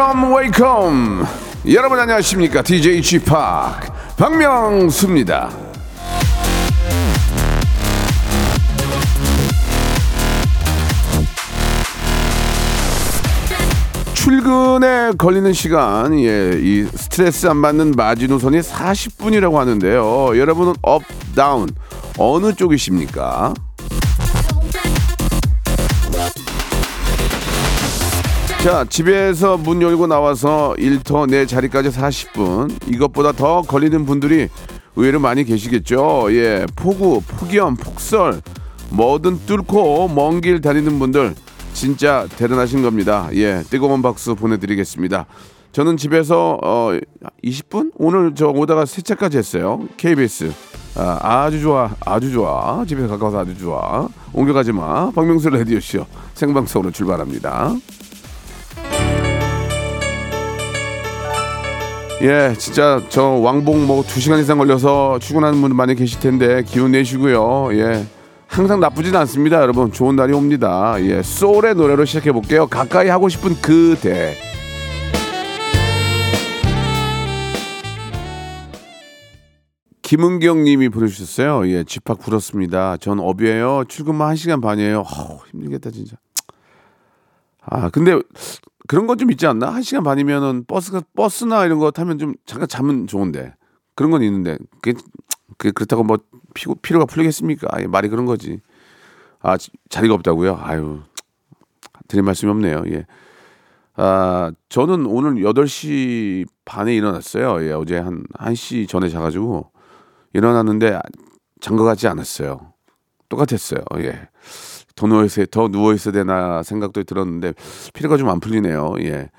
Welcome, welcome. 여러분 안녕하십니까? DJ 박명수입니다. 출근에 걸리는 시간, 예, 이 스트레스 안 받는 마지노선이 40분이라고 하는데요. 여러분은 up, down, 어느 쪽이십니까? 자, 집에서 문 열고 나와서 일터 내 자리까지 40분. 이것보다 더 걸리는 분들이 의외로 많이 계시겠죠. 예, 폭우, 폭염, 폭설, 뭐든 뚫고 먼 길 다니는 분들 진짜 대단하신 겁니다. 예, 뜨거운 박수 보내드리겠습니다. 저는 집에서 어 20분 오늘 저 오다가 세차까지 했어요. KBS 아, 아주 좋아, 아주 좋아. 집에 가까워서 아주 좋아. 옮겨가지 마. 박명수 라디오 쇼 생방송으로 출발합니다. 예, 진짜 저 왕복 뭐 두 시간 이상 걸려서 출근하는 분 많이 계실 텐데 기운 내시고요. 예. 항상 나쁘진 않습니다, 여러분. 좋은 날이 옵니다. 예, 소울의 노래로 시작해 볼게요. 가까이 하고 싶은 그대. 김은경 님이 보내주셨어요. 예, 집합 불었습니다. 전 업이에요. 출근만 1시간 반이에요. 어우, 힘들겠다, 진짜. 아, 근데 그런 건 좀 있지 않나? 1시간 반이면은 버스가, 버스나 이런 거 타면 좀 잠깐 자면 좋은데. 그런 건 있는데. 그게, 그게 그렇다고 뭐 피고, 피로가 풀리겠습니까? 아예 말이 그런 거지. 아, 지- 자리가 없다고요? 아유, 드릴 말씀이 없네요. 예. 아, 저는 오늘 8시 반에 일어났어요. 예, 어제 한 1시 전에 자가지고 일어났는데 잔것 같지 않았어요. 똑같았어요. 예. 더 누워 있어야, 더 누워 있어야 되나 생각도 들었는데 피로가 좀 안 풀리네요. 예.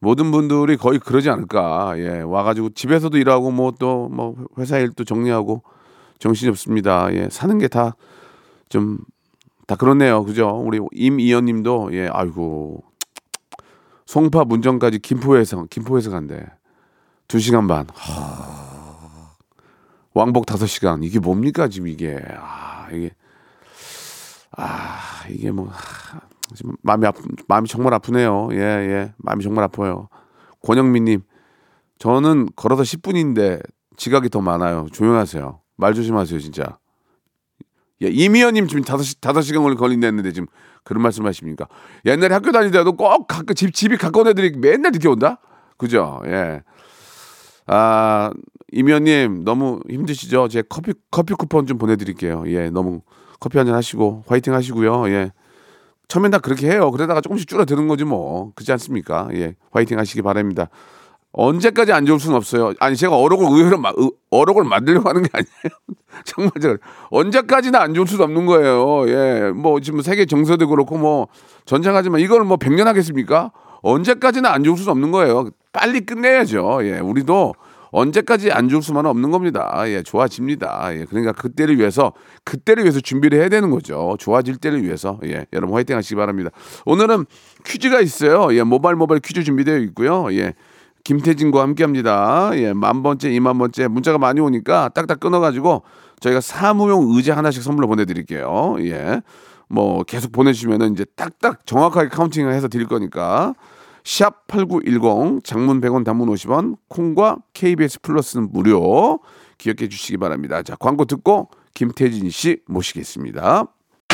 모든 분들이 거의 그러지 않을까. 예. 와가지고 집에서도 일하고 뭐 또뭐 회사 일도 정리하고 정신이 없습니다. 예. 사는 게 다 좀 다 그렇네요. 그죠? 우리 임이연 님도 예. 아이고. 송파 문정까지 김포에서 김포에서 간대. 두 시간 반. 하... 왕복 다섯 시간. 이게 뭡니까 지금 이게. 아, 이게 아, 이게 뭐 하, 지금 마음이 아프 마음이 정말 아프네요. 예, 예. 마음이 정말 아파요. 권영민 님. 저는 걸어서 10분인데 지각이 더 많아요. 조용하세요. 말 조심하세요, 진짜. 예, 이미연님 지금 다섯 시 다섯 시간 걸린다는데 지금 그런 말씀 하십니까? 옛날에 학교 다닐 때도 꼭 가까 집 집이 가까운 애들이 맨날 늦게 온다. 그죠? 예. 아 이미연님 너무 힘드시죠? 제 커피 커피 쿠폰 좀 보내드릴게요. 예, 너무 커피 한 잔 하시고 화이팅 하시고요. 예. 처음엔 다 그렇게 해요. 그러다가 조금씩 줄어드는 거지 뭐. 그렇지 않습니까? 예. 화이팅 하시기 바랍니다. 언제까지 안 좋을 수는 없어요. 아니 제가 어록을 의외로 마, 의- 어록을 만들려고 하는 게 아니에요. 정말 제가 언제까지나 안 좋을 수도 없는 거예요. 예, 뭐 지금 세계 정세도 그렇고 뭐 전쟁하지만 이걸 뭐 100년 하겠습니까? 언제까지나 안 좋을 수는 없는 거예요. 빨리 끝내야죠. 예, 우리도 언제까지 안 좋을 수만은 없는 겁니다. 예, 좋아집니다. 예, 그러니까 그때를 위해서 그때를 위해서 준비를 해야 되는 거죠. 좋아질 때를 위해서. 예, 여러분 화이팅 하시기 바랍니다. 오늘은 퀴즈가 있어요. 예, 모바일 모바일 퀴즈 준비되어 있고요. 예. 김태진과 함께합니다. 예, 만 번째, 이만 번째 문자가 많이 오니까 딱딱 끊어가지고 저희가 사무용 의자 하나씩 선물로 보내드릴게요. 예, 뭐 계속 보내주시면은 이제 딱딱 정확하게 카운팅을 해서 드릴 거니까 샵 #8910 장문 100원, 단문 50원, 콩과 KBS 플러스는 무료 기억해 주시기 바랍니다. 자, 광고 듣고 김태진 씨 모시겠습니다.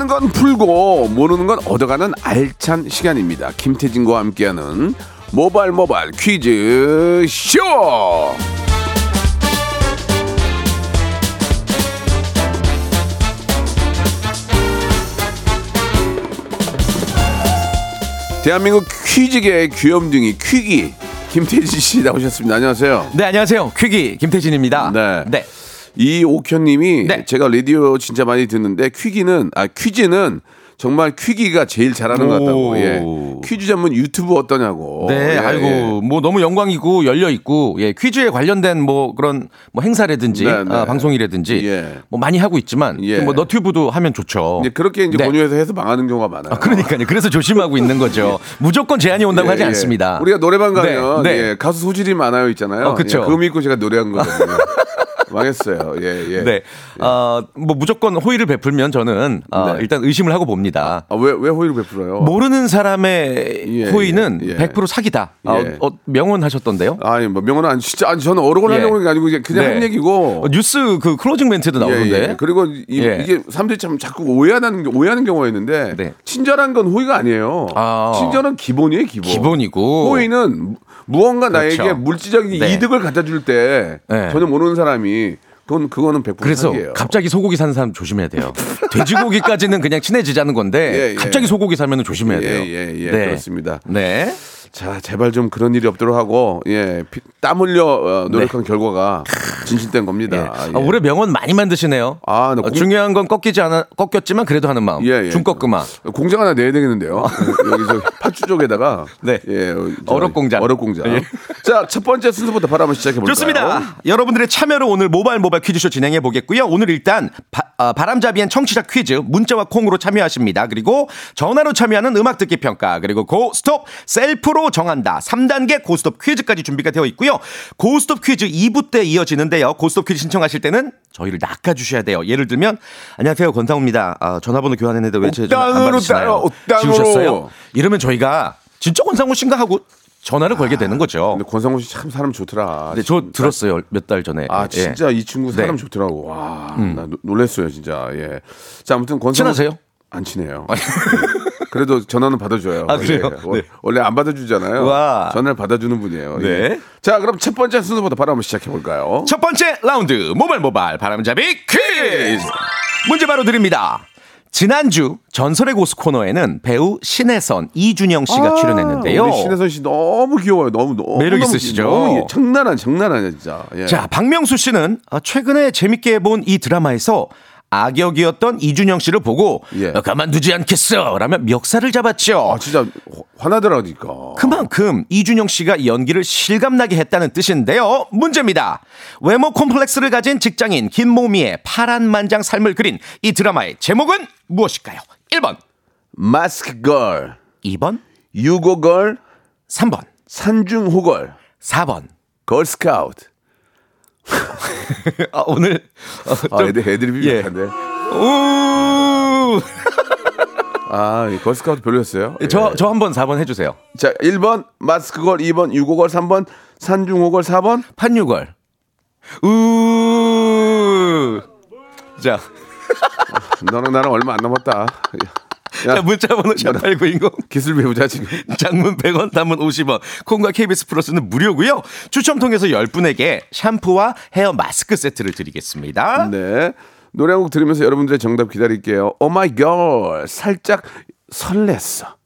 아는 건 풀고 모르는 건 얻어가는 알찬 시간입니다. 김태진과 함께하는 모발 모발 퀴즈 쇼. 대한민국 퀴즈계의 귀염둥이 퀴기 김태진 씨 나오셨습니다. 안녕하세요. 네, 안녕하세요. 퀴기 김태진입니다. 네. 네. 이옥현님이 네. 제가 라디오 진짜 많이 듣는데 퀴기는 아 퀴즈는 정말 퀴기가 제일 잘하는 것 같다고. 오. 예. 퀴즈 전문 유튜브 어떠냐고. 네, 예, 아이고, 예. 뭐 너무 영광이고 열려 있고, 예, 퀴즈에 관련된 뭐 그런 뭐 행사라든지 네, 네. 아, 방송이라든지 예. 뭐 많이 하고 있지만, 예. 뭐 너튜브도 하면 좋죠. 이제 그렇게 이제 네. 권유해서 해서 망하는 경우가 많아요. 아, 그러니까요. 그래서 조심하고 있는 거죠. 무조건 제한이 온다고 예, 하지 예. 않습니다. 우리가 노래방 가면 네, 네. 예, 가수 소질이 많아요 있잖아요. 어, 그쵸. 예, 그거 믿고 제가 노래한 거거든요. 망했어요. 예, 예. 네. 어, 뭐 무조건 호의를 베풀면 저는 어, 네. 일단 의심을 하고 봅니다. 아, 왜, 왜 호의를 베풀어요? 모르는 사람의 예, 호의는 예, 예. 100% 사기다. 아, 예. 어, 명언하셨던데요? 아니, 뭐, 명언은 아니, 진짜, 아니, 저는 어록을 예. 하려고 하는 게 아니고, 이제 그냥 네. 한 얘기고. 어, 뉴스 그 closing 멘트도 예, 나오는데. 예. 그리고 이, 예. 게 사람들이 참 자꾸 오해하는, 오해하는 경우가 있는데, 네. 친절한 건 호의가 아니에요. 아. 친절은 기본이에요, 기본. 기본이고. 호의는 무언가 그렇죠. 나에게 물질적인 네. 이득을 갖다 줄 때, 네. 전혀 모르는 사람이, 그건, 그거는 100% 그래서 사기예요. 갑자기 소고기 사는 사람 조심해야 돼요. 돼지고기까지는 그냥 친해지자는 건데 예, 예. 갑자기 소고기 사면 조심해야 돼요. 예, 예, 예, 네. 그렇습니다. 네. 자, 제발 좀 그런 일이 없도록 하고, 예, 피- 땀 흘려 어, 노력한 결과가 진실된 예. 겁니다. 아, 예. 올해 명언 많이 만드시네요. 아, 나 어, 공- 중요한 건 꺾이지 않아 꺾였지만 그래도 하는 마음. 예, 예. 중꺾음아. 공장 하나 내야 되겠는데요. 여기서 팥주 쪽에다가 네. 예, 어, 저, 어록 공장. 어록 공장. 예. 자, 첫 번째 순서부터 바로 한번 시작해 볼까요? 좋습니다. 여러분들의 참여로 오늘 모바일 모바일 퀴즈쇼 진행해 보겠고요. 오늘 일단 바, 람잡이한 청취자 퀴즈 문자와 콩으로 참여하십니다. 그리고 전화로 참여하는 음악 듣기 평가 그리고 고 스톱 셀프로 정한다. 3단계 고스톱 퀴즈까지 준비가 되어 있고요. 고스톱 퀴즈 2부 때 이어지는데요. 고스톱 퀴즈 신청하실 때는 저희를 낚아주셔야 돼요. 예를 들면 안녕하세요 권상우입니다. 아, 전화번호 교환했는데 왜제 전화 안 받으시나요? 지우셨어요? 이러면 저희가 진짜 권상우 씨인가 하고 전화를 걸게 되는 거죠. 근데 권상우 씨 참 사람 좋더라. 네, 저 들었어요 몇 달 전에. 아, 예. 진짜 이 친구 사람 네. 음. 좋더라고. 와, 나 노- 놀랬어요, 진짜. 예. 자, 아무튼 권상우 친하세요? 안 친해요. 그래도 전화는 받아줘요. 아, 그래요? 예. 원- 네. 원래 안 받아주잖아요. 와. 전화를 받아주는 분이에요. 네. 예. 자, 그럼 첫 번째 순서부터 바로 한번 시작해 볼까요? 첫 번째 라운드 모발 모발 바람잡이 퀴즈 문제 바로 드립니다. 지난주 전설의 고수 코너에는 배우 신혜선 이준영 씨가 출연했는데요. 아, 우리 신혜선 씨 너무 귀여워요. 너무 너무 매력 너무 있으시죠? 너무 예, 장난 아니 장난 아니야 진짜. 예. 자, 박명수 씨는 아, 최근에 재밌게 본 이 드라마에서 악역이었던 이준영 씨를 보고 예. 어, 가만두지 않겠어 라며 멱살을 잡았죠. 아 진짜 화나더라니까. 그만큼 이준영 씨가 이 연기를 실감나게 했다는 뜻인데요. 문제입니다. 외모 콤플렉스를 가진 직장인 김모미의 파란만장 삶을 그린 이 드라마의 제목은 무엇일까요? 1번, 마스크 걸, 2번, 유고 걸, 3번, 산중호 걸, 4번. 걸스카우트. 아, 오늘 어, 아, 좀- 애들 애들이 예. 비슷한데. 우! 아, 이 걸스카우트 별로였어요. 예. 저, 저 한 번 4번 해주세요. 자, 1번 마스크 걸, 2번 유고 걸, 3번 산중호 걸, 4번 판유걸. 우! 자, 너랑 나랑 얼마 안 남았다. 야, 자 문자번호 샵8910 기술 배우자 지금. 장문 100원, 단문 50원, 콩과 KBS 플러스는 무료고요. 추첨 통해서 10분에게 샴푸와 헤어 마스크 세트를 드리겠습니다. 네. 노래 한 곡 들으면서 여러분들의 정답 기다릴게요. 오 마이 걸 살짝 설렜어.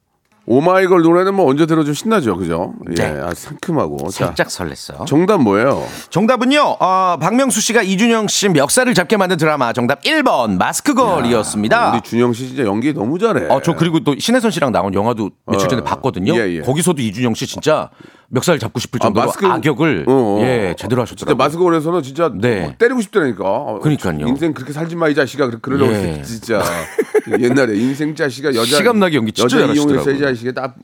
오마이걸 노래는 뭐 언제 들어도 신나죠, 그죠? 예, 네. 아, 상큼하고. 살짝 자, 설렜어. 정답 뭐예요? 정답은요, 어, 박명수 씨가 이준영 씨 멱살을 잡게 만든 드라마 정답 1번 마스크걸이었습니다. 우리 준영 씨 진짜 연기 너무 잘해. 어, 저 그리고 또 신혜선 씨랑 나온 영화도 며칠 전에 봤거든요. 예, 예. 거기서도 이준영 씨 진짜 멱살 잡고 싶을 아, 정도로 마스크- 악역을 어, 어. 예 제대로 하셨더라고요. 마스크걸에서는 진짜 네. 막 때리고 싶더라니까. 어, 그러니까요. 인생 그렇게 살지 마 이 자식아 그러- 그러려고 예. 진짜 옛날에 인생 자식아 여자 시감나게 연기 진짜 여자 이용해서 이. 자식이 딱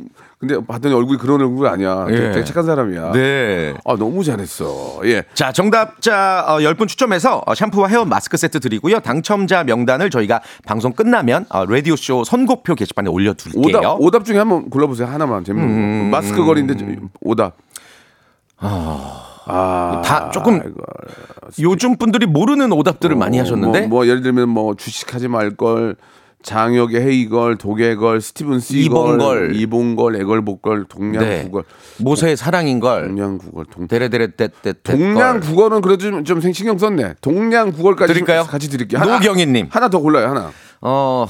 근데 봤더니 얼굴이 그런 얼굴 아니야. 되게, 예. 되게 착한 사람이야. 네. 아 너무 잘했어. 예. 자, 정답자 어, 10분 추첨해서 어, 샴푸와 헤어 마스크 세트 드리고요. 당첨자 명단을 저희가 방송 끝나면 어, 라디오쇼 선곡표 게시판에 올려둘게요. 오답 오답 중에 한번 골라보세요 하나만 재밌는 거. 마스크 거리인데 저- 오답. 아, 다 조금 이거. 요즘 분들이 모르는 오답들을 많이 하셨는데 뭐, 뭐 예를 들면 뭐 주식하지 말 걸. 장혁의 헤이걸, 도개걸, 스티븐 씨걸, 이봉걸. 이봉걸, 애걸복걸, 동양국걸, 모세의 사랑인걸 동양국걸, 동 데레데레 떼떼 동양국어는 그래도 좀, 좀 생- 신경 썼네. 동양국어까지 드릴까요? 같이 드릴게요. 노경희님. 하나 더 골라요. 하나. 어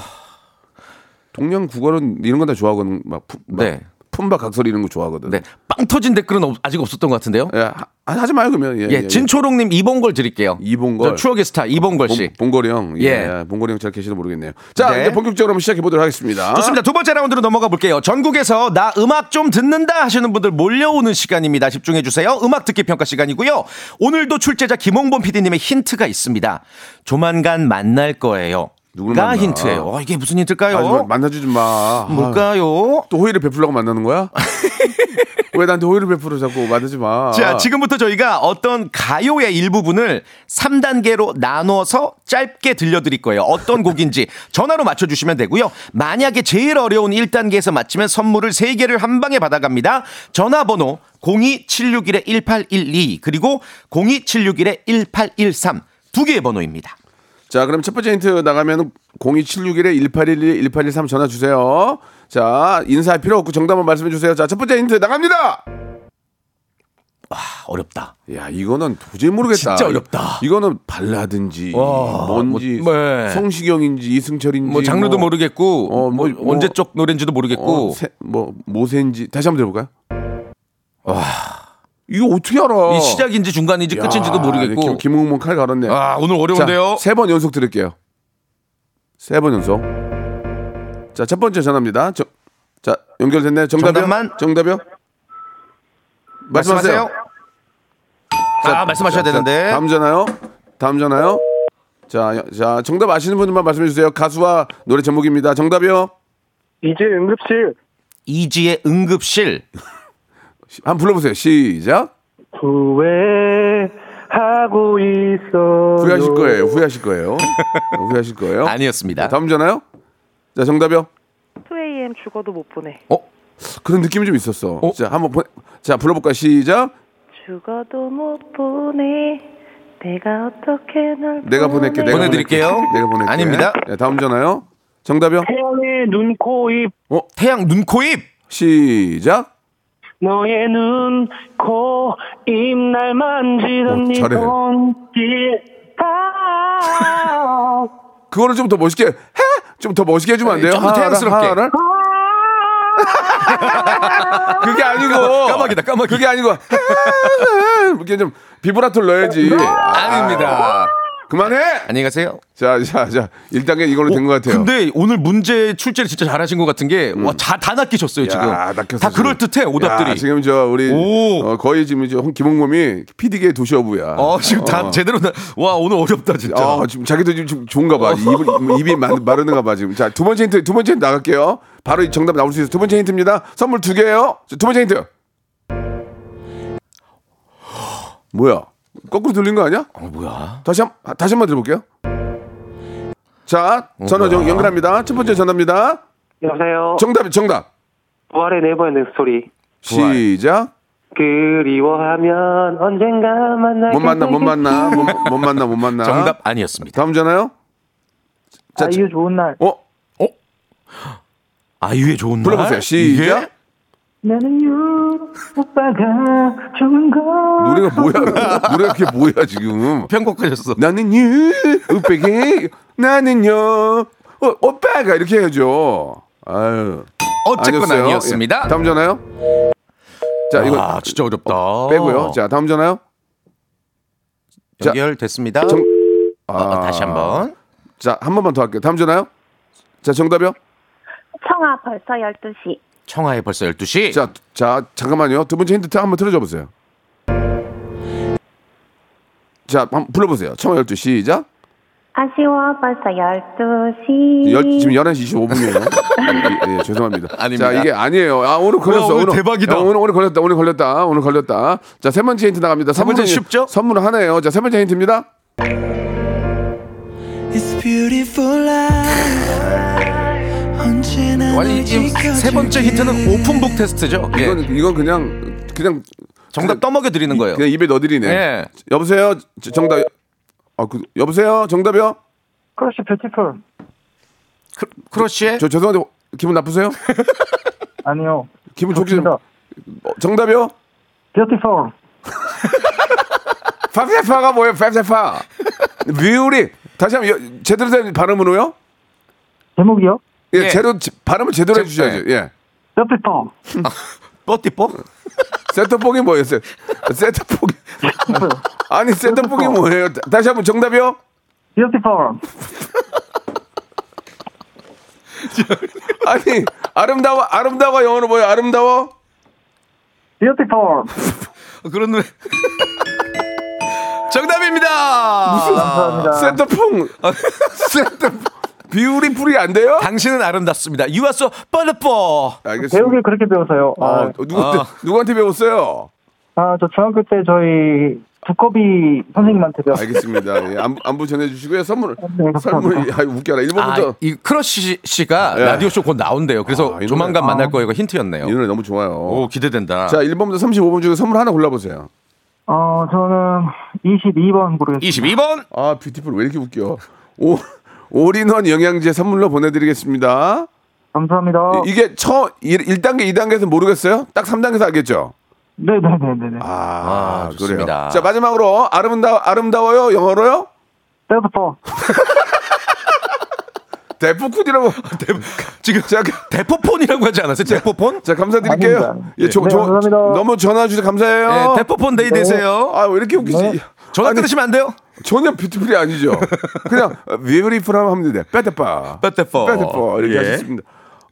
동양 국어는 이런 건 다 좋아하거든. 막, 푸, 막 네. 품바 각설 이런 거 좋아하거든. 네. 빵 터진 댓글은 없- 아직 없었던 것 같은데요. 예, 하, 하지 마요 그러면. 예, 예, 진초롱님 이봉걸 드릴게요. 이봉걸. 저 추억의 스타 이봉걸 씨. 봉, 봉거리 형. 예. 예. 봉거리 형잘 계시도 모르겠네요. 자, 네. 이제 본격적으로 한번 시작해 보도록 하겠습니다. 좋습니다. 두 번째 라운드로 넘어가 볼게요. 전국에서 나 음악 좀 듣는다 하시는 분들 몰려오는 시간입니다. 집중해 주세요. 음악 듣기 평가 시간이고요. 오늘도 출제자 김홍범 PD님의 힌트가 있습니다. 조만간 만날 거예요. 누굴 가 만나? 힌트예요. 어, 이게 무슨 힌트일까요? 마, 만나주지 마. 아, 뭘까요? 또 호의를 베풀려고 만나는 거야? 왜 나한테 호의를 베풀어 자꾸 만나지 마. 자, 지금부터 저희가 어떤 가요의 일부분을 3단계로 나눠서 짧게 들려드릴 거예요. 어떤 곡인지 전화로 맞춰주시면 되고요. 만약에 제일 어려운 1단계에서 맞히면 선물을 3개를 한 방에 받아갑니다. 전화번호 02761-1812 그리고 02761-1813 두 개의 번호입니다. 자, 그럼 첫 번째 힌트 나가면 02761-1812-1813 전화 주세요. 자, 인사할 필요 없고 정답만 말씀해 주세요. 자, 첫 번째 힌트 나갑니다. 아, 어렵다. 야, 이거는 도저히 모르겠다. 진짜 어렵다. 이거는 발라든지 와, 뭔지 뭐, 네. 성시경인지 이승철인지 뭐 장르도 뭐, 모르겠고 어, 뭐, 뭐 뭐, 언제 쪽 노래인지도 모르겠고 어, 세, 뭐 모세인지 다시 한번 들어볼까요? 와, 이거 어떻게 알아? 이 시작인지 중간인지 야, 끝인지도 모르겠고 김, 김웅문 칼 갈았네. 아, 오늘 어려운데요. 세 번 연속 들을게요. 세 번 연속. 자, 첫 번째 전화입니다. 저, 자, 연결됐네. 정답이요? 정답만. 정답이요? 말씀하세요. 아, 말씀하셔야 자, 되는데. 다음 전화요. 다음 전화요. 자, 여- 자, 정답 아시는 분들만 말씀해 주세요. 가수와 노래 제목입니다. 정답이요. 이제 응급실 이지의 응급실. 한번 불러보세요. 시작. 후회하고 있어. 후회하실 거예요. 후회하실 거예요. 후회하실 거예요. 아니었습니다. 다음 전화요. 자, 정답이요. 2AM 죽어도 못 보내. 어? 그런 느낌이 좀 있었어. 어? 자, 한번 보, 자, 불러볼까요? 시작. 죽어도 못 보내. 내가 어떻게 널 내가 보낼게. 내가 보내드릴게요. 보낼게. 내가 보낼게. 아닙니다. 네, 다음 전화요. 정답이요. 태양의 눈, 코, 입. 태양 눈, 코, 입. 시작. 너의 눈, 코, 입, 날 만지던 어, 네 잘해. 손길. 아, 그거를 좀 더 멋있게 해. 좀더 멋있게 해주면 안 돼요? 좀더 하나를, 태양스럽게. 하나를? 그게 아니고 까마귀다, 까마귀. 그게 아니고 이렇게 좀 비브라토를 넣어야지. 아닙니다. 그만해. 안녕히 가세요. 자, 자, 자. 1단계 이걸로 된 것 같아요. 근데 오늘 문제 출제를 진짜 잘하신 것 같은 게, 와, 다, 다 낚이셨어요, 지금. 음. 야, 낚였어, 다 지금. 그럴듯해, 오답들이. 야, 지금 저 우리 오. 어, 거의 지금 이제 홍- 김홍범이 PD계 도시어부야. 어, 지금 다 어. 제대로, 나, 와, 오늘 어렵다, 진짜. 어, 지금 자기도 지금 좀 좋은가 봐. 입, 입이 마, 마르는가 봐, 지금. 자, 두 번째 힌트, 두 번째 힌트 나갈게요. 바로 이 정답 나올 수 있어요. 두 번째 힌트입니다. 선물 두 개예요. 자, 두 번째 힌트. 뭐야? 거꾸로 들린 거 아니야? 어, 뭐야? 다시 한, 아, 다시 한번 들어볼게요. 자, 전화 정 연결합니다. 첫 번째 전화입니다. 여보세요. 정답, 정답. 부활의 Never Ending Story. 시작. 그리워하면 언젠가 만날 못 만나, 못 만나, 못, 못 만나, 못 만나. 정답 아니었습니다. 다음 전화요. 자, 아이유 좋은 날. 어, 아이유의 좋은 날. 불러보세요. 시작. 나는요 오빠가 좋은 거. 노래가 뭐야? 노래가 그게 뭐야 지금? 편곡하셨어. 나는요, 우백이 나는요, 어, 오빠가 이렇게 해야죠. 아유. 아니었어요. 아니었습니다. 예. 다음 전화요. 자, 이거 아, 진짜 어렵다. 빼고요. 자, 다음 전화요. 자, 연결됐습니다. 정- 어, 어, 다시 한번. 자, 한 번만 더 할게요. 다음 전화요. 자, 정답이요. 청아 벌써 12시. 청하에 벌써 12시. 자, 자, 잠깐만요. 두 번째 힌트 한번 틀어줘 보세요. 자, 한번 불러보세요. 청어 12 시작. 아쉬워 벌써 12시. 열, 지금 11시 25분이에요. 예, 예, 죄송합니다. 아닙니다. 자, 이게 아니에요. 아, 오늘 걸렸어. 오늘 대박이다. 야, 오늘, 오늘 걸렸다. 오늘 걸렸다. 오늘 걸렸다. 자, 세 번째 힌트 나갑니다. 세 번째 쉽죠? 선물은 하나예요. 자, 세 번째 힌트입니다. 아니, 이세 번째 힌트는 오픈북 테스트죠. 예. 이건, 이건 그냥, 그냥, 정답 떠먹여 드리는 거예요. 그냥 입에 넣어드리네. 예. 여보세요? 저- 정답. 아, 그, 여보세요? 정답이요? 크러쉬 Beautiful. 크, 크러쉬의 저 죄송한데 기분 나쁘세요? 아니요. 기분 좋게 좀. 어, 정답이요? Beautiful. 파페파가 뭐예요? 파페파. 뷰리. 다시 한번 여- 제대로 된 발음으로요? 제목이요? 예, 예. 제로 지- 발음을 제대로 제- 해주셔야죠. 예. 뷰티풀. 뽀띠뽀? 센터폭이 뭐였어요? 센터폭이 아니 센터폭이 뭐예요? 다- 다시 한번 정답이요? 뷰티풀. 아니 아름다워 아름다워 영어로 뭐예요? 아름다워? 뷰티풀. 그런 노래. 정답입니다. 감사합니다. 센터폭 센터 Beautiful이 안 돼요? 당신은 아름답습니다. You are so beautiful. 알겠습니다. 배우길 그렇게 배워서요. 아, 아, 누구한테 아. 누구한테 배웠어요? 아, 저 중학교 때 저희 두꺼비 선생님한테 배웠어요. 알겠습니다. 예, 안부, 안부 전해주시고요. 선물 네, 선물. 아, 웃겨라. 아, 1번부터 이 크러쉬 씨가 예. 라디오 쇼 곧 나온대요. 그래서 아, 이 조만간 노래. 만날 거예요. 이거 힌트였네요. 이 노래 너무 좋아요. 오, 기대된다. 자, 1번부터 35번 중에 선물 하나 골라보세요. 어, 저는 22번 모르겠습니다. 22번 아, beautiful 왜 이렇게 웃겨? 오, 올인원 영양제 선물로 보내드리겠습니다. 감사합니다. 이- 이게 처 1, 1단계, 2단계에서 모르겠어요? 딱 3단계에서 알겠죠? 네네네네네. 아, 아, 그래요. 좋습니다. 자, 마지막으로 아름다, 아름다워요? 영어로요? Beautiful. 데프쿠디라고. 지금 자, 대포폰이라고 하지 않았어요? 대포폰? 자, 감사드릴게요. 아닙니다. 예, 조, 네, 조, 감사합니다. 너무 전화 주셔서 감사해요. 네, 대포폰 day 되세요. 아, 왜 이렇게 웃기지? 네. 전화 아니, 끊으시면 안 돼요? 전혀 beautiful이 아니죠. 그냥 beautiful 하면 되는데 빼떼빠. 빼떼퍼. 빼떼퍼 이렇게 예. 하셨습니다.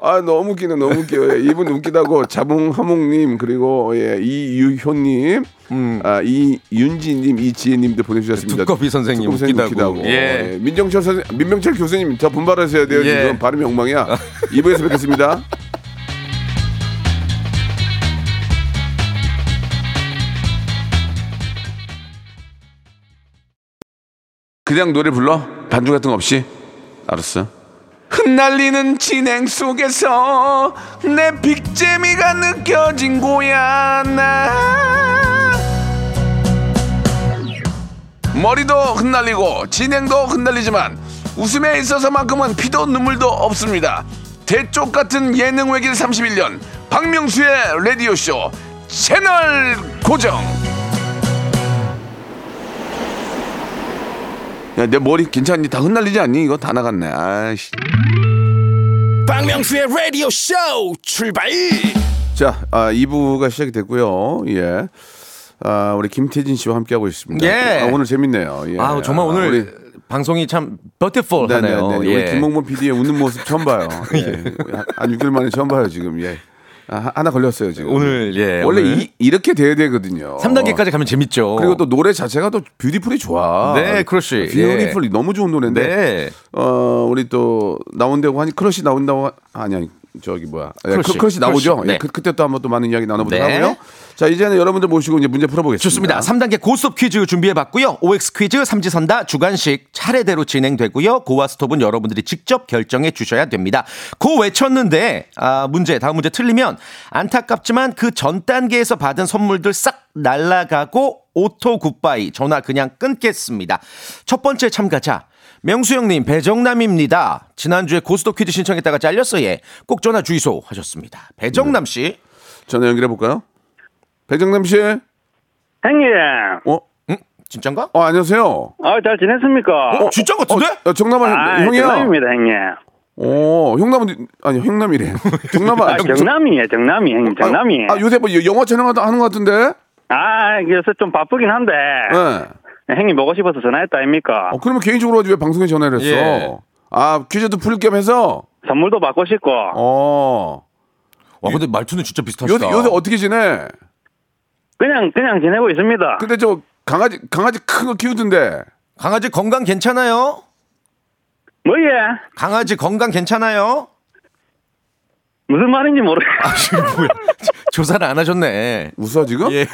아 너무 웃기네 너무 웃겨요. 예, 이분 웃기다고 자몽하몽님 그리고 예, 이유효님, 아 이윤지님, 이지혜님도 보내주셨습니다. 두꺼비 선생님 두꺼비 웃기다고. 예. 예, 민정철 선생, 민명철 교수님 더 분발하셔야 돼요. 예. 지금 발음이 엉망이야. 2부에서 뵙겠습니다. 그냥 노래 불러? 반주 같은 거 없이? 알았어. 흩날리는 진행 속에서 내 빅재미가 느껴진 거야 나 머리도 흩날리고 진행도 흩날리지만 웃음에 있어서만큼은 피도 눈물도 없습니다 대쪽 같은 예능 외길 31년 박명수의 라디오쇼 채널 고정 야 내 머리 괜찮니? 다 흩날리지 않니? 이거 다 나갔네 아이씨 박명수의 라디오 쇼 출발 자, 아, 2부가 시작이 됐고요. 예. 아, 우리 김태진 씨와 함께하고 있습니다. 예. 아, 오늘 재밌네요. 예. 아, 정말 아, 오늘 우리, 방송이 참 beautiful 네네네. 하네요. 우리 예. 김홍범 PD의 웃는 모습 처음 봐요. 예. 한 6개월 만에 처음 봐요, 지금. 예. 아, 하나 걸렸어요, 지금. 오늘, 예, 원래 오늘. 이, 이렇게 돼야 되거든요. 3단계까지 가면 재밌죠. 그리고 또 노래 자체가 또 Beautiful이 좋아. 네, 크러쉬. Beautiful이 너무 좋은 노래인데. 네. 어, 우리 또 나온다고 하니 크러쉬 나온다고 하, 아니 아니 저기 뭐야. 예, 크러쉬. 크, 크러쉬 나오죠. 크러쉬. 네. 예, 그, 그때 또 한번 또 많은 이야기 나눠보도록 네. 하고요. 자, 이제는 여러분들 모시고 이제 문제 풀어보겠습니다. 좋습니다. 3단계 고스톱 퀴즈 준비해봤고요. OX 퀴즈 삼지선다 주관식 차례대로 진행되고요. 고와 스톱은 여러분들이 직접 결정해 주셔야 됩니다. 고 외쳤는데 아, 문제 다음 문제 틀리면 안타깝지만 그 전 단계에서 받은 선물들 싹 날라가고 auto goodbye 전화 그냥 끊겠습니다. 첫 번째 참가자 명수 형님 배정남입니다. 지난주에 고스톱 퀴즈 신청했다가 잘렸어 예. 꼭 전화 주이소 하셨습니다. 배정남 씨. 전화 연결해 볼까요? 배정남 씨. 형님, 어? 응? 진짠가? 어, 안녕하세요. 아, 잘 지냈습니까? 어, 진짜 같은데? 어, 정남아 아, 형이야. 정남입니다, 형님. 어, 형남은 아니, 형남이래. 정남아. 아, 정남이에요, 정남이, 형님, 정남이. 아, 요새 뭐 영화 촬영하다 하는 것 같은데? 아, 요새 좀 바쁘긴 한데. 네. 형님 보고 싶어서 전화했다, 아닙니까? 어, 그러면 개인적으로 하지 왜 방송에 전화를 했어? 예. 아, 퀴즈도 풀 겸 해서? 선물도 받고 싶고. 어. 와 근데 말투는 진짜 비슷하시다. 요새, 요새 어떻게 지내? 그냥, 그냥 지내고 있습니다. 근데 저 강아지, 강아지 큰 거 키우던데. 강아지 건강 괜찮아요? 뭐예? 강아지 건강 괜찮아요? 무슨 말인지 모르. 아, 지금 뭐야? 조사를 안 하셨네. 웃어, 지금? 예.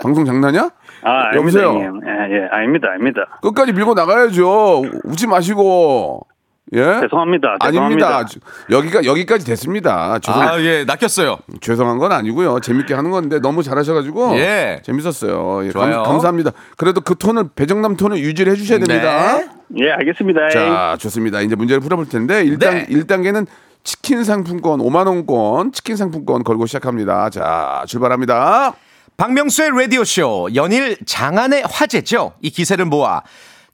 방송 장난이야? 아, 아닙니다, 여보세요? 형님. 예, 예, 아닙니다, 아닙니다. 끝까지 밀고 나가야죠. 웃지 마시고. 예? 죄송합니다. 아닙니다. 죄송합니다. 여기가 여기까지 됐습니다. 죄송 아, 예, 낚였어요. 죄송한 건 아니고요. 재밌게 하는 건데 너무 잘하셔 가지고 예. 재밌었어요. 예, 좋아요. 감, 사합니다 그래도 그 톤을 배정남 톤을 유지를 해 주셔야 됩니다. 네. 예, 알겠습니다. 자, 좋습니다. 이제 문제를 풀어 볼 텐데 일단 네. 1단계는 치킨 상품권 5만 원권 치킨 상품권 걸고 시작합니다. 자, 출발합니다. 박명수의 라디오 쇼 연일 장안의 화제죠. 이 기세를 모아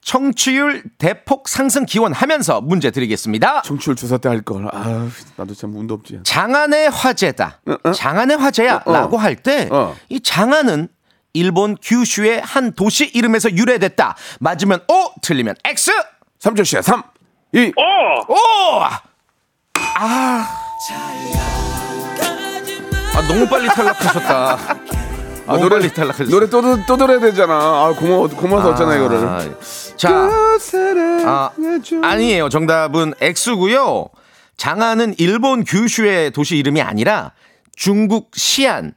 청취율 대폭 상승 기원하면서 문제 드리겠습니다. 청취율 조사 때 할 걸. 아, 나도 참 운도 없지. 장안의 화제다. 장안의 화제야. 어, 어. 라고 할 때, 어. 이 장안은 일본 규슈의 한 도시 이름에서 유래됐다. 맞으면 O, 틀리면 X. 3초 시야. 3, 2, 오! 아. 아, 너무 빨리 탈락하셨다. 아, 노래, 빨리 탈락하셨어. 노래 또, 또 들어야 되잖아. 아, 고마워, 고마워서 어쩌나, 이거를. 아, 자, 아, 아니에요. 정답은 X고요. 장안은 일본 규슈의 도시 이름이 아니라 중국 시안의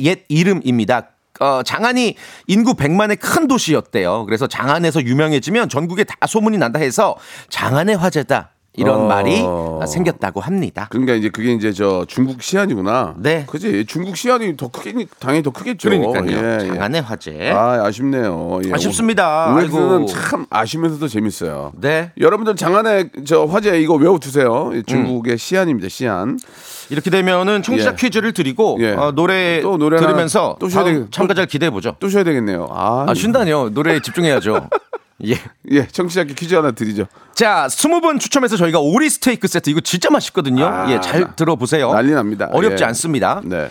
옛 이름입니다. 어, 장안이 인구 100만의 큰 도시였대요. 그래서 장안에서 유명해지면 전국에 다 소문이 난다 해서 장안의 화제다. 이런 어. 말이 생겼다고 합니다. 그러니까 이제 그게 이제 저 중국 시안이구나. 네. 그지 중국 시안이 더 크게 당연히 더 크겠죠. 그러니까요. 예, 예. 장안의 화제. 아 아쉽네요. 예. 아쉽습니다. 아이고. 참 아쉬면서도 재밌어요. 네. 여러분들 장안의 저 화제 이거 외워두세요. 이 중국의 시안입니다. 시안. 이렇게 되면은 청취자 예. 퀴즈를 드리고 예. 어, 노래 또 노래 들으면서 또 쉬어야 되겠- 참가자를 기대해 보죠. 또 쉬어야 되겠네요. 아, 아, 쉰다니요. 노래에 집중해야죠. 예. 예, 청취자께 퀴즈 하나 드리죠. 자, 20분 추첨해서 저희가 오리 스테이크 세트 이거 진짜 맛있거든요. 아, 예, 잘 들어보세요. 난리 납니다. 어렵지 예. 않습니다. 네.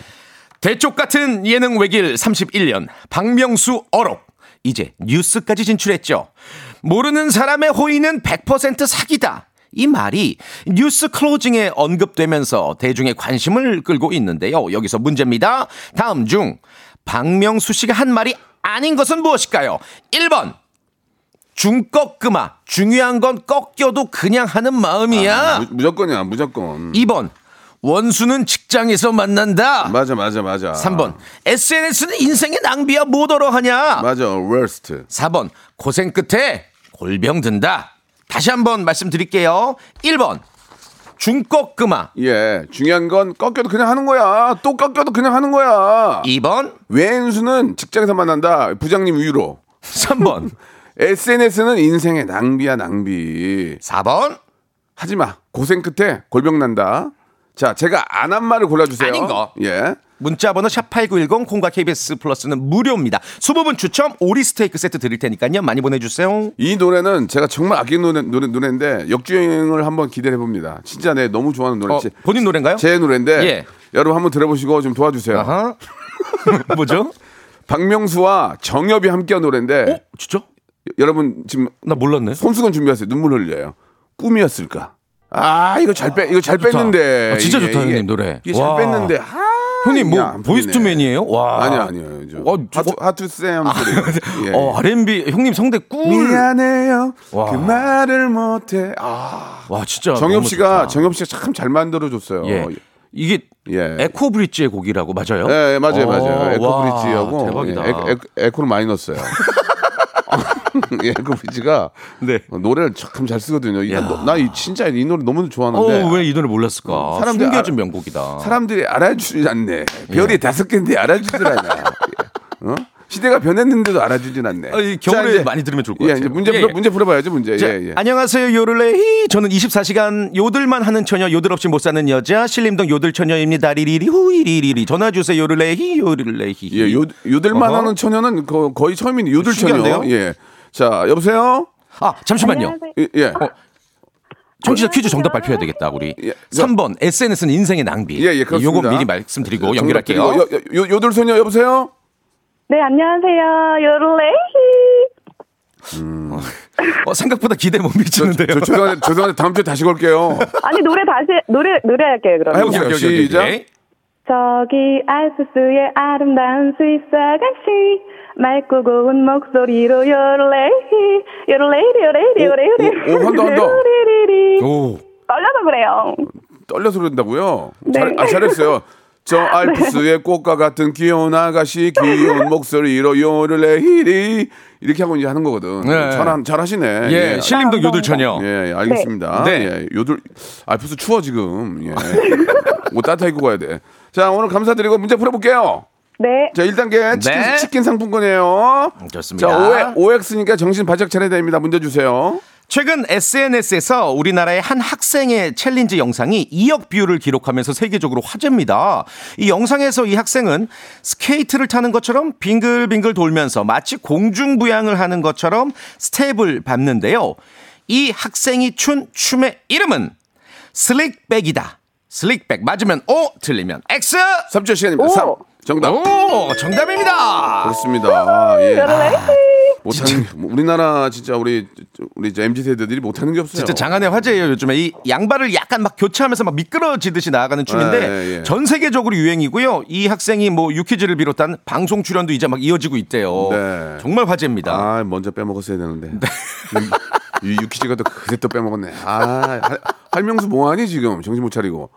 대쪽 같은 예능 외길 31년 박명수 어록 이제 뉴스까지 진출했죠. 모르는 사람의 호의는 100% 사기다. 이 말이 뉴스 클로징에 언급되면서 대중의 관심을 끌고 있는데요. 여기서 문제입니다. 다음 중 박명수 씨가 한 말이 아닌 것은 무엇일까요? 1번 중꺾그마 중요한 건 꺾여도 그냥 하는 마음이야. 무, 무조건이야, 무조건. 2번 원수는 직장에서 만난다. 맞아, 맞아, 맞아. 3번 SNS는 인생의 낭비야 뭐더러 하냐. 맞아, worst. 4번 고생 끝에 골병 든다. 다시 한번 말씀드릴게요. 1번 중꺾그마. 예, 중요한 건 꺾여도 그냥 하는 거야. 또 꺾여도 그냥 하는 거야. 2번 왼수는 직장에서 만난다. 부장님 위로. 3번 SNS는 인생의 낭비야, 낭비. 4번 하지 마. 고생 끝에 골병 난다. 자, 제가 안 한 말을 골라주세요. 아닌 거. 예. 문자번호 샵8910 콩과 KBS 플러스는 무료입니다. 20분 추첨 오리 스테이크 세트 드릴 테니까요. 많이 보내주세요. 이 노래는 제가 정말 아끼는 노래, 노래, 노래인데 역주행을 한번 기대해 봅니다. 진짜 내 너무 좋아하는 노래. 어, 본인 노래인가요? 제 노래인데 예. 여러분 한번 들어보시고 좀 도와주세요. 뭐죠? 박명수와 정엽이 함께한 노래인데 어? 진짜? 여러분 지금 나 몰랐네. 손수건 준비하세요. 눈물 흘려요. 꿈이었을까? 아 이거 잘 빼, 이거 잘 좋다. 뺐는데. 아, 진짜 이게, 좋다, 형님, 노래. 이게 잘 와. 뺐는데. 아, 형님 뭐안 보이스투맨이에요? 와. 아니요 아니요. 저 어, 하트 저거- 하트 쌤 소리. 예. 어, R&B 형님 성대 꿀. 미안해요. 와. 그 말을 못해. 아 와, 진짜 정엽 씨가. 정엽 씨가 참 잘 만들어 줬어요. 예. 이게 예. 에코 브릿지의 곡이라고 맞아요? 예, 예, 맞아요, 어, 맞아요. 에코 와, 브릿지하고 대박이다. 예, 에코, 에코, 에코를 많이 넣었어요. 예, 에코 브릿지가 네. 노래를 참 잘 쓰거든요. 야. 나이 진짜 이 노래 너무 좋아하는데 어, 왜이 노래 몰랐을까? 사람들이 숨겨진 알아- 명곡이다. 사람들이 알아주지 않네. 예. 별이 다섯 개인데 알아주질 않아. 예. 어? 시대가 변했는데도 알아주질 않네. 어, 이 겨울에 자, 이제- 많이 들으면 좋을 것 예, 같아요. 문제 예, 예. 문제 풀어봐야죠 문제. 자, 예, 예. 안녕하세요 요를레히 저는 24시간 요들만 하는 처녀 요들 없이 못 사는 여자 신림동 요들 처녀입니다 리리리 후이리리리 전화 주세요 요를레히 요를레히 예, 요, 요들만 어허. 하는 처녀는 거, 거의 처음인 요들 처녀. 신기한데요? 예. 자, 여보세요? 아 잠시만요 안녕하세요. 예. 예. 어, 청취자 퀴즈 정답 발표해야 되겠다 우리 예, 3번 SNS는 인생의 낭비 예, 예, 그렇습니다. 요거 미리 말씀드리고 정답 연결할게요 요, 요, 요들 소녀 여보세요? 네, 안녕하세요. 요르레이. 어, 생각보다 기대 못 미치는데요 저 죄송한데, 죄송한데 다음 주에 다시 걸게요. 아니, 노래 다시, 노래, 노래할게요, 그럼. 아, 해보세요. 시작. 저기 알프스의 아름다운 수입사가씨 맑고 고운 목소리로 요르레이 요르레이 요레이 요레이 오, 오, 오, 한다, 한다. 요레이 오 떨려서 그래요. 떨려서 그런다고요? 네. 잘, 아, 잘했어요. 저 알프스의 꽃과 같은 귀여운 아가씨 귀여운 목소리로 요를 히리 이렇게 하고 이제 하는 거거든. 네. 잘, 잘 하시네. 예, 신림동 요들 처녀 예, 예, 알겠습니다. 네. 예, 요들 알프스 추워 지금. 예. 옷 따뜻하게 입고 가야 돼. 자, 오늘 감사드리고 문제 풀어볼게요. 네. 자, 1단계 치킨, 네. 치킨 상품권이에요. 좋습니다. 자, OX, OX니까 정신 바짝 차려야 됩니다. 문제 주세요. 최근 SNS에서 우리나라의 한 학생의 챌린지 영상이 2억 뷰를 기록하면서 세계적으로 화제입니다. 이 영상에서 이 학생은 스케이트를 타는 것처럼 빙글빙글 돌면서 마치 공중부양을 하는 것처럼 스텝을 밟는데요. 이 학생이 춘 춤의 이름은 슬릭백이다. 슬릭백 맞으면 O, 틀리면 X. 3초 시간입니다. 오. 3. 정답. 오, 정답입니다. 그렇습니다. 아, 예. 요럴레이. 못하는 뭐 우리나라 진짜 우리 우리 MZ 세대들이 못하는 게 없어요. 진짜 장안의 화제예요 요즘에 이 양발을 약간 막 교체하면서 막 미끄러지듯이 나아가는 춤인데 예, 예. 전 세계적으로 유행이고요. 이 학생이 뭐 유퀴즈를 비롯한 방송 출연도 이제 막 이어지고 있대요. 네. 정말 화제입니다. 아 먼저 빼먹었어야 되는데. 네. 이 유키즈가 또 그새 또 빼먹었네. 아 할- 할명수 뭐하니 지금 정신 못 차리고.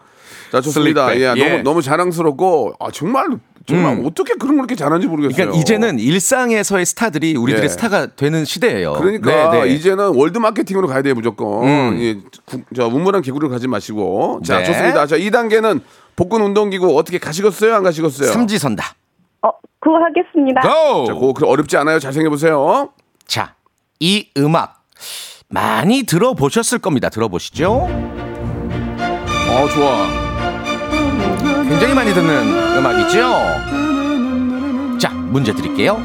자 좋습니다. 예, 예. 너무 너무 자랑스럽고 아 정말 정말 어떻게 그런 걸 이렇게 잘하는지 모르겠어요. 그러니까 이제는 일상에서의 스타들이 우리들의 예. 스타가 되는 시대예요. 그러니까 네, 네. 이제는 월드 마케팅으로 가야 돼요 무조건. 음. 예, 구- 저 우물한 기구를 가지 마시고. 자 네. 좋습니다. 자 2단계는 복근 운동기구 어떻게 가시겠어요? 안 가시겠어요? 삼지선다. 어, 그거 하겠습니다. 고! 자, 그거 어렵지 않아요. 잘 생겨 보세요. 자, 이 음악 많이 들어보셨을 겁니다. 들어보시죠. 어 좋아. 굉장히 많이 듣는 음악이죠. 자, 문제 드릴게요.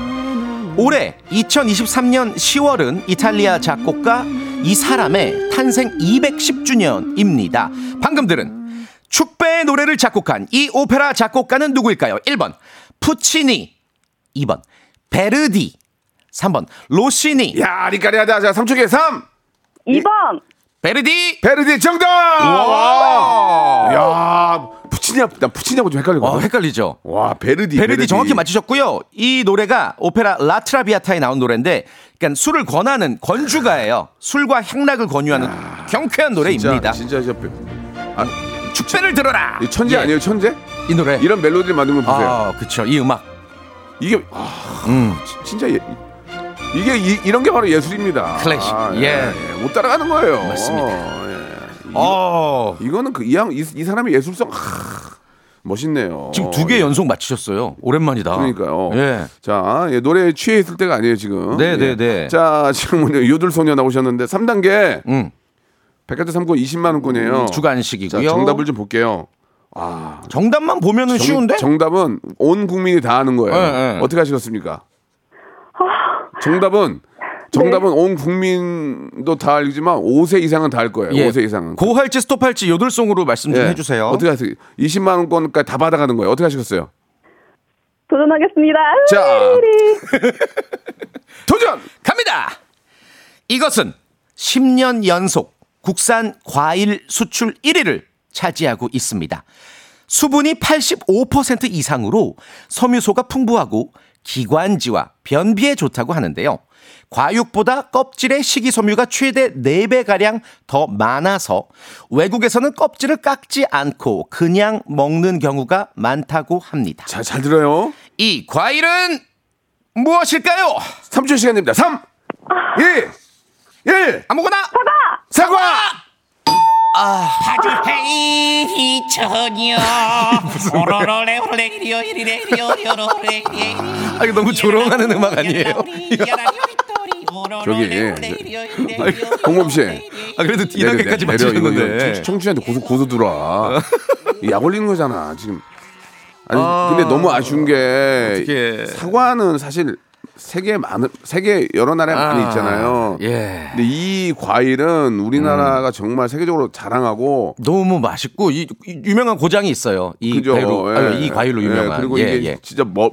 올해 2023년 10월은 이탈리아 작곡가 이 사람의 탄생 210주년입니다. 방금 들은 축배의 노래를 작곡한 이 오페라 작곡가는 누구일까요? 1번 푸치니 2번 베르디 3번 로시니 아리까리하다. 자 3초 에 3. 2번. 베르디 베르디 정답. 와. 야 푸치냐 나 푸치냐고 좀 헷갈리고. 어, 헷갈리죠. 와 베르디. 베르디 정확히 맞히셨고요. 이 노래가 오페라 라트라비아타에 나온 노래인데, 그러니까 술을 권하는 권주가예요. 술과 향락을 권유하는 경쾌한 노래입니다. 진짜 진짜 저 베- 아, 축배를 들어라. 이 천재 예, 아니에요 천재? 이 노래. 이런 멜로디를 만든 걸 보세요. 아, 그쵸. 이 음악. 이게 아, 음. 지- 진짜 예, 이게 이, 런게 바로 예술입니다. 클래식. 아, 예. 못 따라가는 거예요. 맞습니다. 예. 이, 어. 이거는 그 이 양 이, 이 사람의 예술성 하, 멋있네요. 지금 두개 예. 연속 맞히셨어요. 오랜만이다. 그러니까요. 예. 자, 예, 노래에 취해 있을 때가 아니에요, 지금. 네, 예. 네, 네. 자, 지금 오늘 요들소녀 나오셨는데 3단계 음. 백화점 상품 20만 원권이에요. 자, 주간식이고요. 정답을 좀 볼게요. 정답만 보면은 정- 쉬운데? 정답은 온 국민이 다 아는 거예요. 네, 네. 어떻게 하시겠습니까? 정답은 정답은 네. 온 국민도 다 알지만 5세 이상은 다 알 거예요. 예. 5세 이상은. 고할지 스톱할지 요들송으로 말씀 좀 예. 해주세요. 어떻게 하세요? 20만 원권까지 다 받아가는 거예요. 어떻게 하시겠어요? 도전하겠습니다. 자, 도전! 갑니다. 이것은 10년 연속 국산 과일 수출 1위를 차지하고 있습니다. 수분이 85% 이상으로 섬유소가 풍부하고 기관지와 변비에 좋다고 하는데요. 과육보다 껍질의 식이섬유가 최대 4배가량 더 많아서 외국에서는 껍질을 깎지 않고 그냥 먹는 경우가 많다고 합니다. 자, 잘 들어요. 이 과일은 무엇일까요? 3초 시간입니다. 3, 2, 1. 아무거나 사과! 아주 헤이 처녀 오로로레 오레리오 이리레리오 요로레 아, 이거 너무 조롱하는 음악 아니에요? 저기, 공범 씨. 아, 그래도 내려, 2단계까지 내려, 맞추셨는데. 청취자한테 고소, 고소 들어와. 약 올리는 거잖아, 지금. 아니, 아, 근데 너무 아쉬운 게 어떡해. 사과는 사실 세계 많은 세계 여러 나라에 많이 있잖아요. 예. 근데 이 과일은 우리나라가 음. 정말 세계적으로 자랑하고 너무 맛있고 이, 이 유명한 고장이 있어요. 이 그죠? 과일로, 예. 아니, 이 과일로 예, 유명한. 그리고 예, 이게 예. 진짜 뭐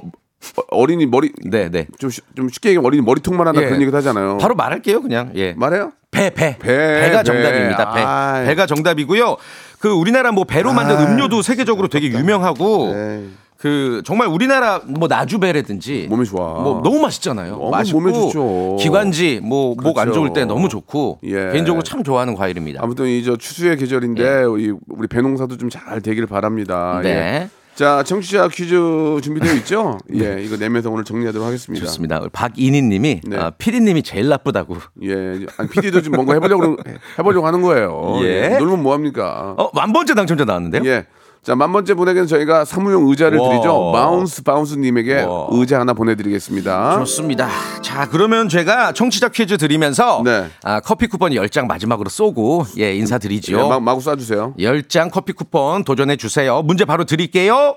어린이 머리 네, 네. 좀, 쉬- 좀 쉽게 얘기하면 어린이 머리통만 하다 예. 그런 얘기도 하잖아요. 바로 말할게요, 그냥. 예. 말해요? 배, 배. 배, 가 배. 정답입니다. 배. 아이. 배가 정답이고요. 그 우리나라 뭐 배로 만든 아이. 음료도 세계적으로 되게 유명하고 에이. 그 정말 우리나라 뭐 나주배라든지 몸에 좋아. 뭐 너무 맛있잖아요. 너무 맛있고 몸에 좋죠. 기관지 뭐 목안 그렇죠. 좋을 때 너무 좋고 예. 개인적으로 참 좋아하는 과일입니다. 아무튼 이 저 추수의 계절인데 예. 이 우리 배농사도 좀 잘 되기를 바랍니다. 네. 예. 자, 청취자 퀴즈 준비되어 있죠? 예, 이거 내면서 오늘 정리하도록 하겠습니다. 좋습니다. 우리 박인희 님이 네. 아, 피디 님이 제일 나쁘다고. 예, 아니, PD도 좀 뭔가 해보려고 해보려고 하는 거예요. 예. 예. 놀면 뭐 합니까? 어, 만 번째 당첨자 나왔는데요? 예. 자, 만 번째 분에게는 저희가 사무용 의자를 와. 드리죠. 바운스 바운스님에게 와. 의자 하나 보내드리겠습니다. 좋습니다. 자, 그러면 제가 청취자 퀴즈 드리면서 네. 아, 커피 쿠폰 10장 마지막으로 쏘고 예, 인사드리죠. 예, 마, 마구 쏴주세요. 10장 커피 쿠폰 도전해 주세요. 문제 바로 드릴게요.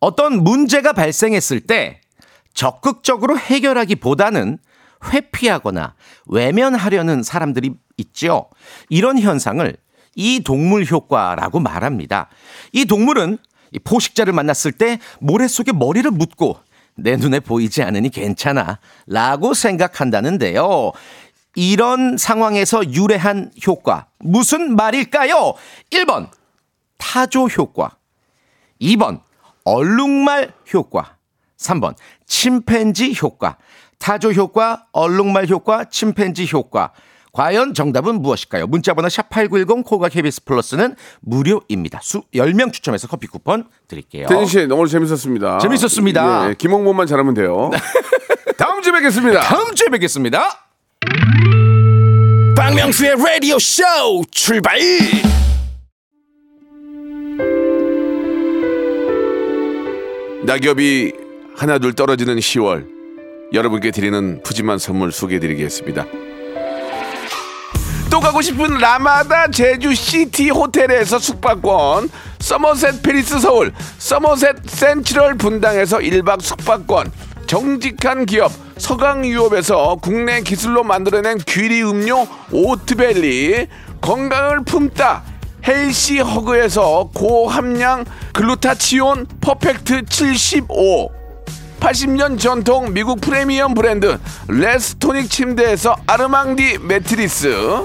어떤 문제가 발생했을 때 적극적으로 해결하기보다는 회피하거나 외면하려는 사람들이 있죠. 이런 현상을 이 동물 효과라고 말합니다. 이 동물은 이 포식자를 만났을 때 모래 속에 머리를 묻고 내 눈에 보이지 않으니 괜찮아 라고 생각한다는데요. 이런 상황에서 유래한 효과 무슨 말일까요? 1번 타조 효과 2번 얼룩말 효과 3번 침팬지 효과 타조 효과 얼룩말 효과 침팬지 효과 과연 정답은 무엇일까요? 문자번호 샵8910 코가 KBS 플러스는 무료입니다. 수 10명 추첨해서 커피 쿠폰 드릴게요. 태진 씨, 오늘 재밌었습니다. 재밌었습니다. 예, 김홍범만 잘하면 돼요. 다음 주에 뵙겠습니다. 다음 주에 뵙겠습니다. 박명수의 라디오 쇼 출발 낙엽이 하나둘 떨어지는 10월 여러분께 드리는 푸짐한 선물 소개해드리겠습니다. 또 가고 싶은 라마다 제주 시티 호텔에서 숙박권, 서머셋 팰리스 서울, 서머셋 센트럴 분당에서 1박 숙박권, 정직한 기업 서강유업에서 국내 기술로 만들어낸 귀리 음료 오트벨리, 건강을 품다 헬시 허그에서 고함량 글루타치온 퍼펙트 75 80년 전통 미국 프리미엄 브랜드 레스토닉 침대에서 아르망디 매트리스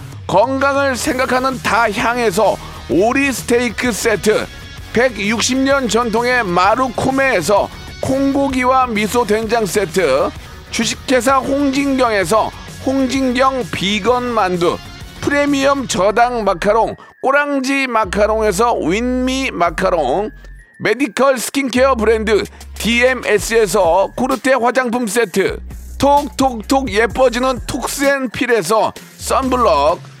건강을 생각하는 다향에서 오리 스테이크 세트. 160년 전통의 마루코메에서 콩고기와 미소 된장 세트. 주식회사 홍진경에서 홍진경 비건 만두. 프리미엄 저당 마카롱 꼬랑지 마카롱에서 윈미 마카롱. 메디컬 스킨케어 브랜드 DMS에서 코르테 화장품 세트. 톡톡톡 예뻐지는 톡스앤필에서 썬블럭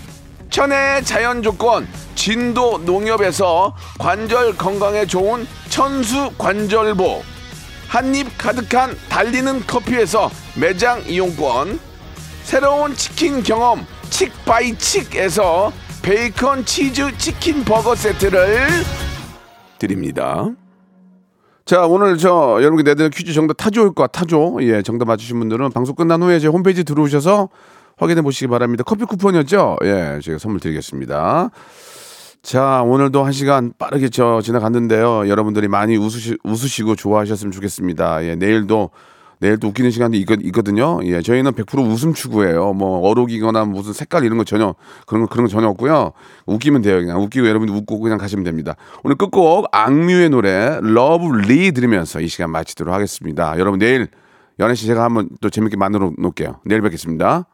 천혜의 자연 조건 진도 농협에서 관절 건강에 좋은 천수 관절보. 한입 가득한 달리는 커피에서 매장 이용권. 새로운 치킨 경험 칙바이칙에서 베이컨 치즈 치킨 버거 세트를 드립니다. 자 오늘 저 여러분께 내드릴 퀴즈 정답 타조일까 타조 예 정답 맞추신 분들은 방송 끝난 후에 제 홈페이지 들어오셔서 확인해 보시기 바랍니다. 커피 쿠폰이었죠? 예 제가 선물 드리겠습니다. 자 오늘도 한 시간 빠르게 저 지나갔는데요. 여러분들이 많이 웃으시, 웃으시고 좋아하셨으면 좋겠습니다. 예 내일도 내일도 웃기는 시간이 있, 있거든요. 예, 저희는 100% 웃음 추구예요. 뭐 어록이거나 무슨 색깔 이런 거 전혀 그런 거 그런 거 전혀 없고요. 웃기면 돼요. 그냥 웃기고 여러분들 웃고 그냥 가시면 됩니다. 오늘 끝곡 악뮤의 노래 Love Lee 들으면서 이 시간 마치도록 하겠습니다. 여러분 내일 연애 씨 제가 한번 또 재밌게 만들어 놓을게요. 내일 뵙겠습니다.